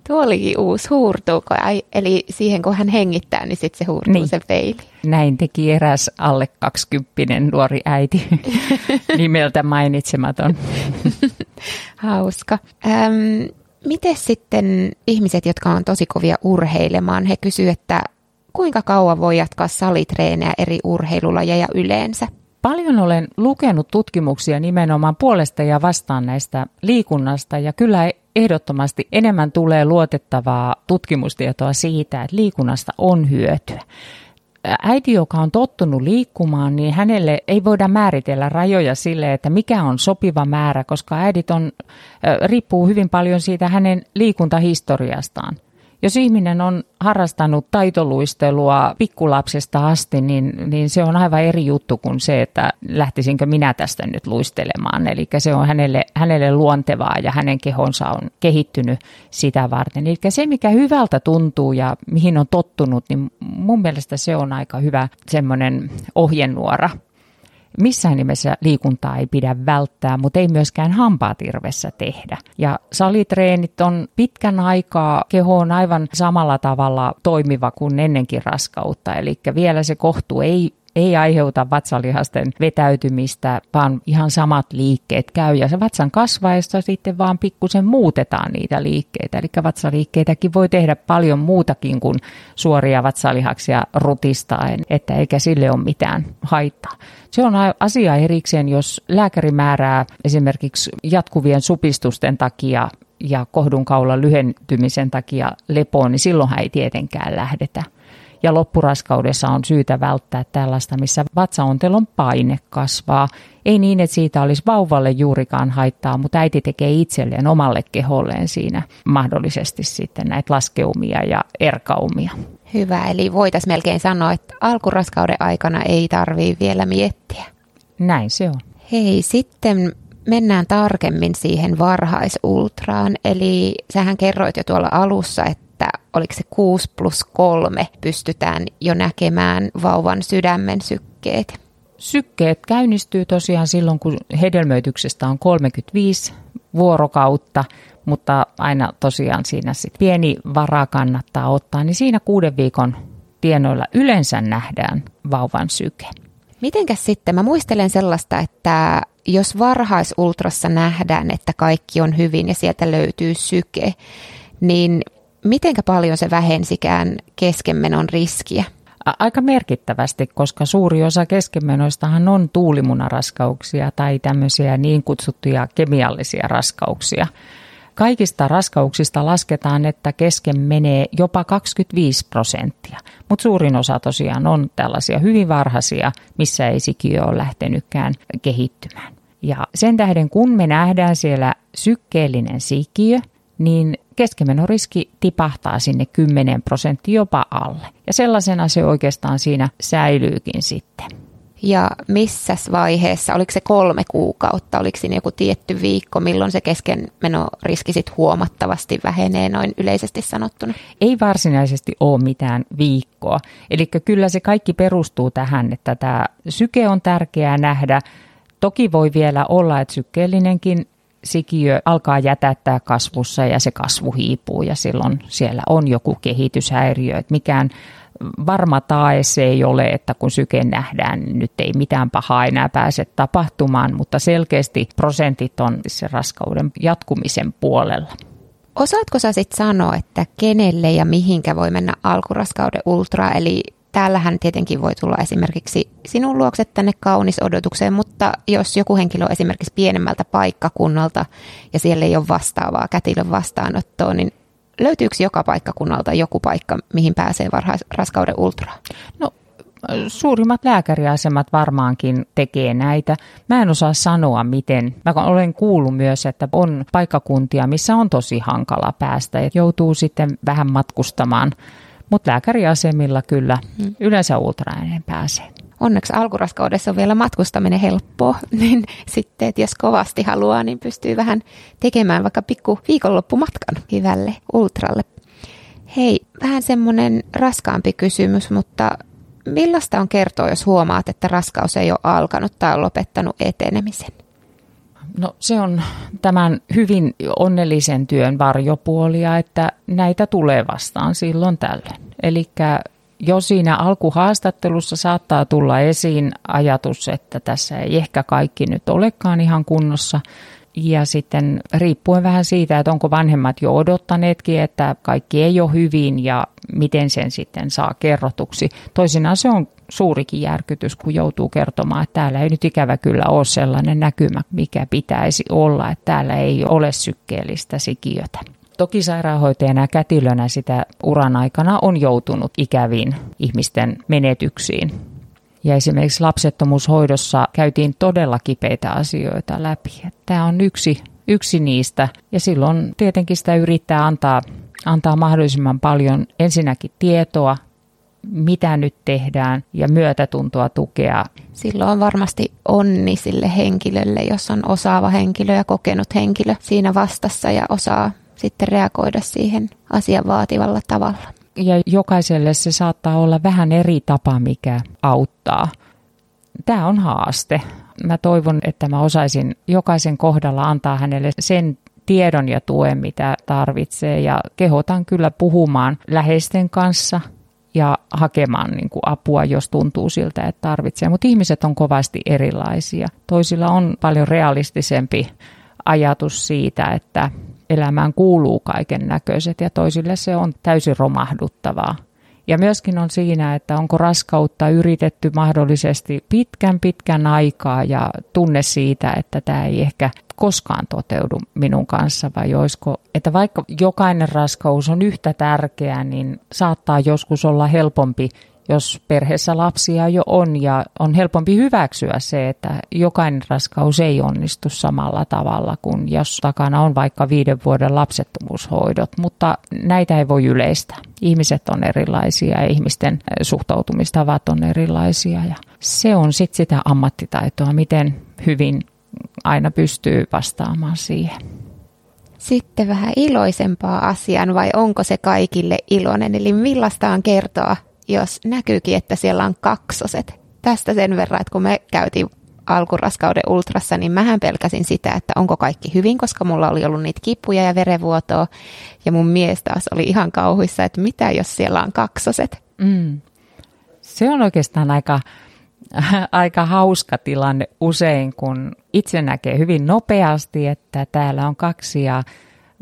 Tuo olikin uusi, huurtuuko? Eli siihen kun hän hengittää, niin sitten se huurtuu niin. se peili. Näin teki eräs alle 20 nuori äiti, nimeltä mainitsematon. Hauska. Ähm, miten sitten ihmiset, jotka on tosi kovia urheilemaan, he kysyvät, että kuinka kauan voi jatkaa salitreenejä eri urheilulajeja yleensä? Paljon olen lukenut tutkimuksia nimenomaan puolesta ja vastaan näistä liikunnasta ja kyllä ehdottomasti enemmän tulee luotettavaa tutkimustietoa siitä, että liikunnasta on hyötyä. Äiti, joka on tottunut liikkumaan, niin hänelle ei voida määritellä rajoja sille, että mikä on sopiva määrä, koska äidit on, riippuu hyvin paljon siitä hänen liikuntahistoriastaan. Jos ihminen on harrastanut taitoluistelua pikkulapsesta asti, niin, niin se on aivan eri juttu kuin se, että lähtisinkö minä tästä nyt luistelemaan. Eli se on hänelle, hänelle luontevaa ja hänen kehonsa on kehittynyt sitä varten. Eli se, mikä hyvältä tuntuu ja mihin on tottunut, niin mun mielestä se on aika hyvä semmoinen ohjenuora Missään nimessä liikuntaa ei pidä välttää, mutta ei myöskään hampaatirvessä tehdä. Ja salitreenit on pitkän aikaa kehoon aivan samalla tavalla toimiva kuin ennenkin raskautta. Eli vielä se kohtu ei ei aiheuta vatsalihasten vetäytymistä, vaan ihan samat liikkeet käy. Ja se vatsan kasvaessa sitten vaan pikkusen muutetaan niitä liikkeitä. Eli vatsaliikkeitäkin voi tehdä paljon muutakin kuin suoria vatsalihaksia rutistaen, että eikä sille ole mitään haittaa. Se on asia erikseen, jos lääkäri määrää esimerkiksi jatkuvien supistusten takia ja kohdunkaulan lyhentymisen takia lepoon, niin silloinhan ei tietenkään lähdetä. Ja loppuraskaudessa on syytä välttää tällaista, missä vatsaontelon paine kasvaa. Ei niin, että siitä olisi vauvalle juurikaan haittaa, mutta äiti tekee itselleen omalle keholleen siinä mahdollisesti sitten näitä laskeumia ja erkaumia. Hyvä, eli voitaisiin melkein sanoa, että alkuraskauden aikana ei tarvii vielä miettiä. Näin se on. Hei, sitten mennään tarkemmin siihen varhaisultraan. Eli sähän kerroit jo tuolla alussa, että oliko se 6 plus 3 pystytään jo näkemään vauvan sydämen sykkeet. Sykkeet käynnistyy tosiaan silloin, kun hedelmöityksestä on 35 vuorokautta, mutta aina tosiaan siinä sit pieni vara kannattaa ottaa, niin siinä kuuden viikon tienoilla yleensä nähdään vauvan syke. Mitenkäs sitten, mä muistelen sellaista, että jos varhaisultrassa nähdään, että kaikki on hyvin ja sieltä löytyy syke, niin mitenkä paljon se vähensikään keskenmenon riskiä? Aika merkittävästi, koska suuri osa keskenmenoistahan on tuulimunaraskauksia tai tämmöisiä niin kutsuttuja kemiallisia raskauksia. Kaikista raskauksista lasketaan, että kesken menee jopa 25 prosenttia, mutta suurin osa tosiaan on tällaisia hyvin varhaisia, missä ei sikiö ole lähtenytkään kehittymään. Ja sen tähden, kun me nähdään siellä sykkeellinen sikiö, niin keskemenoriski tipahtaa sinne 10 prosenttia jopa alle. Ja sellaisena se oikeastaan siinä säilyykin sitten. Ja missä vaiheessa, oliko se kolme kuukautta, oliko siinä joku tietty viikko, milloin se keskenmenoriski sitten huomattavasti vähenee noin yleisesti sanottuna? Ei varsinaisesti ole mitään viikkoa. Eli kyllä se kaikki perustuu tähän, että tämä syke on tärkeää nähdä. Toki voi vielä olla, että sykkeellinenkin sikiö alkaa jätättää kasvussa ja se kasvu hiipuu ja silloin siellä on joku kehityshäiriö, että mikään varma tae se ei ole, että kun syke nähdään, niin nyt ei mitään pahaa enää pääse tapahtumaan, mutta selkeästi prosentit on se raskauden jatkumisen puolella. Osaatko sä sitten sanoa, että kenelle ja mihinkä voi mennä alkuraskauden ultra, eli täällähän tietenkin voi tulla esimerkiksi sinun luokse tänne kaunis odotukseen, mutta jos joku henkilö on esimerkiksi pienemmältä paikkakunnalta ja siellä ei ole vastaavaa kätilön vastaanottoa, niin löytyykö joka paikkakunnalta joku paikka, mihin pääsee varhaisraskauden ultraan? No suurimmat lääkäriasemat varmaankin tekee näitä. Mä en osaa sanoa, miten. Mä olen kuullut myös, että on paikkakuntia, missä on tosi hankala päästä ja joutuu sitten vähän matkustamaan. Mutta lääkäriasemilla kyllä hmm. yleensä ultraääneen pääsee. Onneksi alkuraskaudessa on vielä matkustaminen helppoa, niin sitten, että jos kovasti haluaa, niin pystyy vähän tekemään vaikka pikku viikonloppumatkan hyvälle ultralle. Hei, vähän semmoinen raskaampi kysymys, mutta millaista on kertoa, jos huomaat, että raskaus ei ole alkanut tai on lopettanut etenemisen? No se on tämän hyvin onnellisen työn varjopuolia, että näitä tulee vastaan silloin tällöin. Eli jo siinä alkuhaastattelussa saattaa tulla esiin ajatus, että tässä ei ehkä kaikki nyt olekaan ihan kunnossa. Ja sitten riippuen vähän siitä, että onko vanhemmat jo odottaneetkin, että kaikki ei ole hyvin ja miten sen sitten saa kerrotuksi. Toisinaan se on suurikin järkytys, kun joutuu kertomaan, että täällä ei nyt ikävä kyllä ole sellainen näkymä, mikä pitäisi olla, että täällä ei ole sykkeellistä sikiötä. Toki sairaanhoitajana ja kätilönä sitä uran aikana on joutunut ikäviin ihmisten menetyksiin. Ja esimerkiksi lapsettomuushoidossa käytiin todella kipeitä asioita läpi. Tämä on yksi, yksi niistä ja silloin tietenkin sitä yrittää antaa, antaa mahdollisimman paljon ensinnäkin tietoa, mitä nyt tehdään ja myötätuntoa tukea. Silloin on varmasti onni sille henkilölle, jos on osaava henkilö ja kokenut henkilö siinä vastassa ja osaa sitten reagoida siihen asian vaativalla tavalla. Ja jokaiselle se saattaa olla vähän eri tapa, mikä auttaa. Tämä on haaste. Mä toivon, että mä osaisin jokaisen kohdalla antaa hänelle sen tiedon ja tuen, mitä tarvitsee. Ja kehotan kyllä puhumaan läheisten kanssa ja hakemaan niin kuin apua, jos tuntuu siltä, että tarvitsee. Mutta ihmiset on kovasti erilaisia. Toisilla on paljon realistisempi ajatus siitä, että elämään kuuluu kaiken näköiset ja toisille se on täysin romahduttavaa. Ja myöskin on siinä, että onko raskautta yritetty mahdollisesti pitkän pitkän aikaa ja tunne siitä, että tämä ei ehkä koskaan toteudu minun kanssa vai olisiko, että vaikka jokainen raskaus on yhtä tärkeä, niin saattaa joskus olla helpompi jos perheessä lapsia jo on ja on helpompi hyväksyä se, että jokainen raskaus ei onnistu samalla tavalla kuin jos takana on vaikka viiden vuoden lapsettomuushoidot, mutta näitä ei voi yleistää. Ihmiset on erilaisia ja ihmisten suhtautumistavat on erilaisia ja se on sitten sitä ammattitaitoa, miten hyvin aina pystyy vastaamaan siihen. Sitten vähän iloisempaa asian vai onko se kaikille iloinen? Eli millaista on kertoa jos näkyykin, että siellä on kaksoset. Tästä sen verran, että kun me käytiin alkuraskauden ultrassa, niin mähän pelkäsin sitä, että onko kaikki hyvin, koska mulla oli ollut niitä kipuja ja verenvuotoa. Ja mun mies taas oli ihan kauhuissa, että mitä jos siellä on kaksoset. Mm. Se on oikeastaan aika, aika hauska tilanne usein, kun itse näkee hyvin nopeasti, että täällä on kaksi ja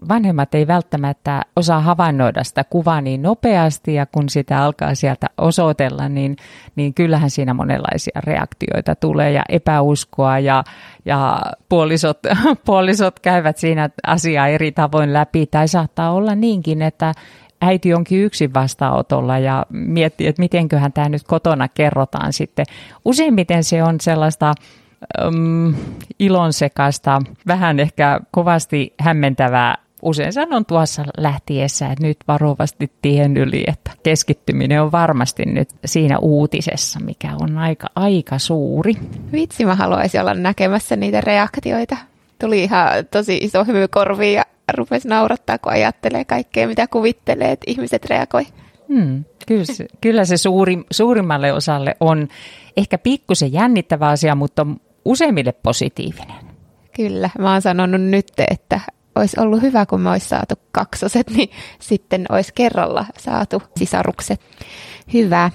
vanhemmat ei välttämättä osaa havainnoida sitä kuvaa niin nopeasti ja kun sitä alkaa sieltä osoitella, niin, niin kyllähän siinä monenlaisia reaktioita tulee ja epäuskoa ja, ja puolisot, puolisot käyvät siinä asiaa eri tavoin läpi tai saattaa olla niinkin, että äiti onkin yksin vastaanotolla ja miettii, että mitenköhän tämä nyt kotona kerrotaan sitten. Useimmiten se on sellaista um, ilonsekaista, vähän ehkä kovasti hämmentävää usein sanon tuossa lähtiessä, että nyt varovasti tien yli, että keskittyminen on varmasti nyt siinä uutisessa, mikä on aika, aika suuri. Vitsi, mä haluaisin olla näkemässä niitä reaktioita. Tuli ihan tosi iso hymy korviin ja rupesi naurattaa, kun ajattelee kaikkea, mitä kuvittelee, että ihmiset reagoi. Hmm, kyllä se, kyllä se suuri, suurimmalle osalle on ehkä pikkusen jännittävä asia, mutta useimmille positiivinen. Kyllä, mä oon sanonut nyt, että olisi ollut hyvä, kun me olisi saatu kaksoset, niin sitten olisi kerralla saatu sisarukset. Hyvä.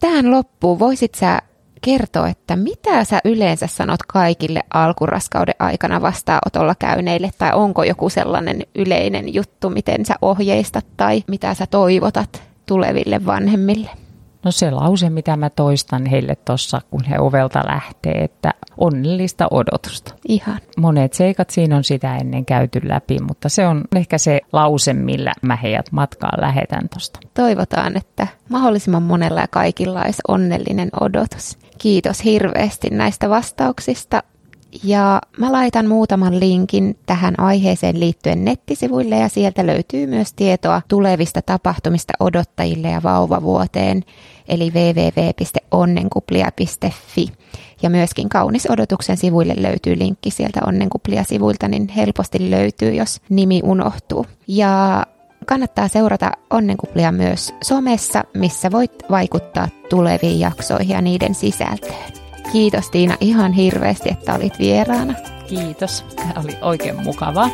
Tähän loppuun voisit sä kertoa, että mitä sä yleensä sanot kaikille alkuraskauden aikana vastaanotolla käyneille, tai onko joku sellainen yleinen juttu, miten sä ohjeistat tai mitä sä toivotat tuleville vanhemmille? No se lause, mitä mä toistan heille tuossa, kun he ovelta lähtee, että onnellista odotusta. Ihan. Monet seikat siinä on sitä ennen käyty läpi, mutta se on ehkä se lause, millä mä heidät matkaan lähetän tuosta. Toivotaan, että mahdollisimman monella ja kaikilla olisi onnellinen odotus. Kiitos hirveästi näistä vastauksista. Ja mä laitan muutaman linkin tähän aiheeseen liittyen nettisivuille ja sieltä löytyy myös tietoa tulevista tapahtumista odottajille ja vauvavuoteen, eli www.onnenkuplia.fi. Ja myöskin Kaunis odotuksen sivuille löytyy linkki sieltä Onnenkuplia-sivuilta, niin helposti löytyy, jos nimi unohtuu. Ja kannattaa seurata Onnenkuplia myös somessa, missä voit vaikuttaa tuleviin jaksoihin ja niiden sisältöön. Kiitos Tiina ihan hirveästi, että olit vieraana. Kiitos. Tämä oli oikein mukavaa.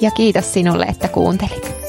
Ja kiitos sinulle, että kuuntelit.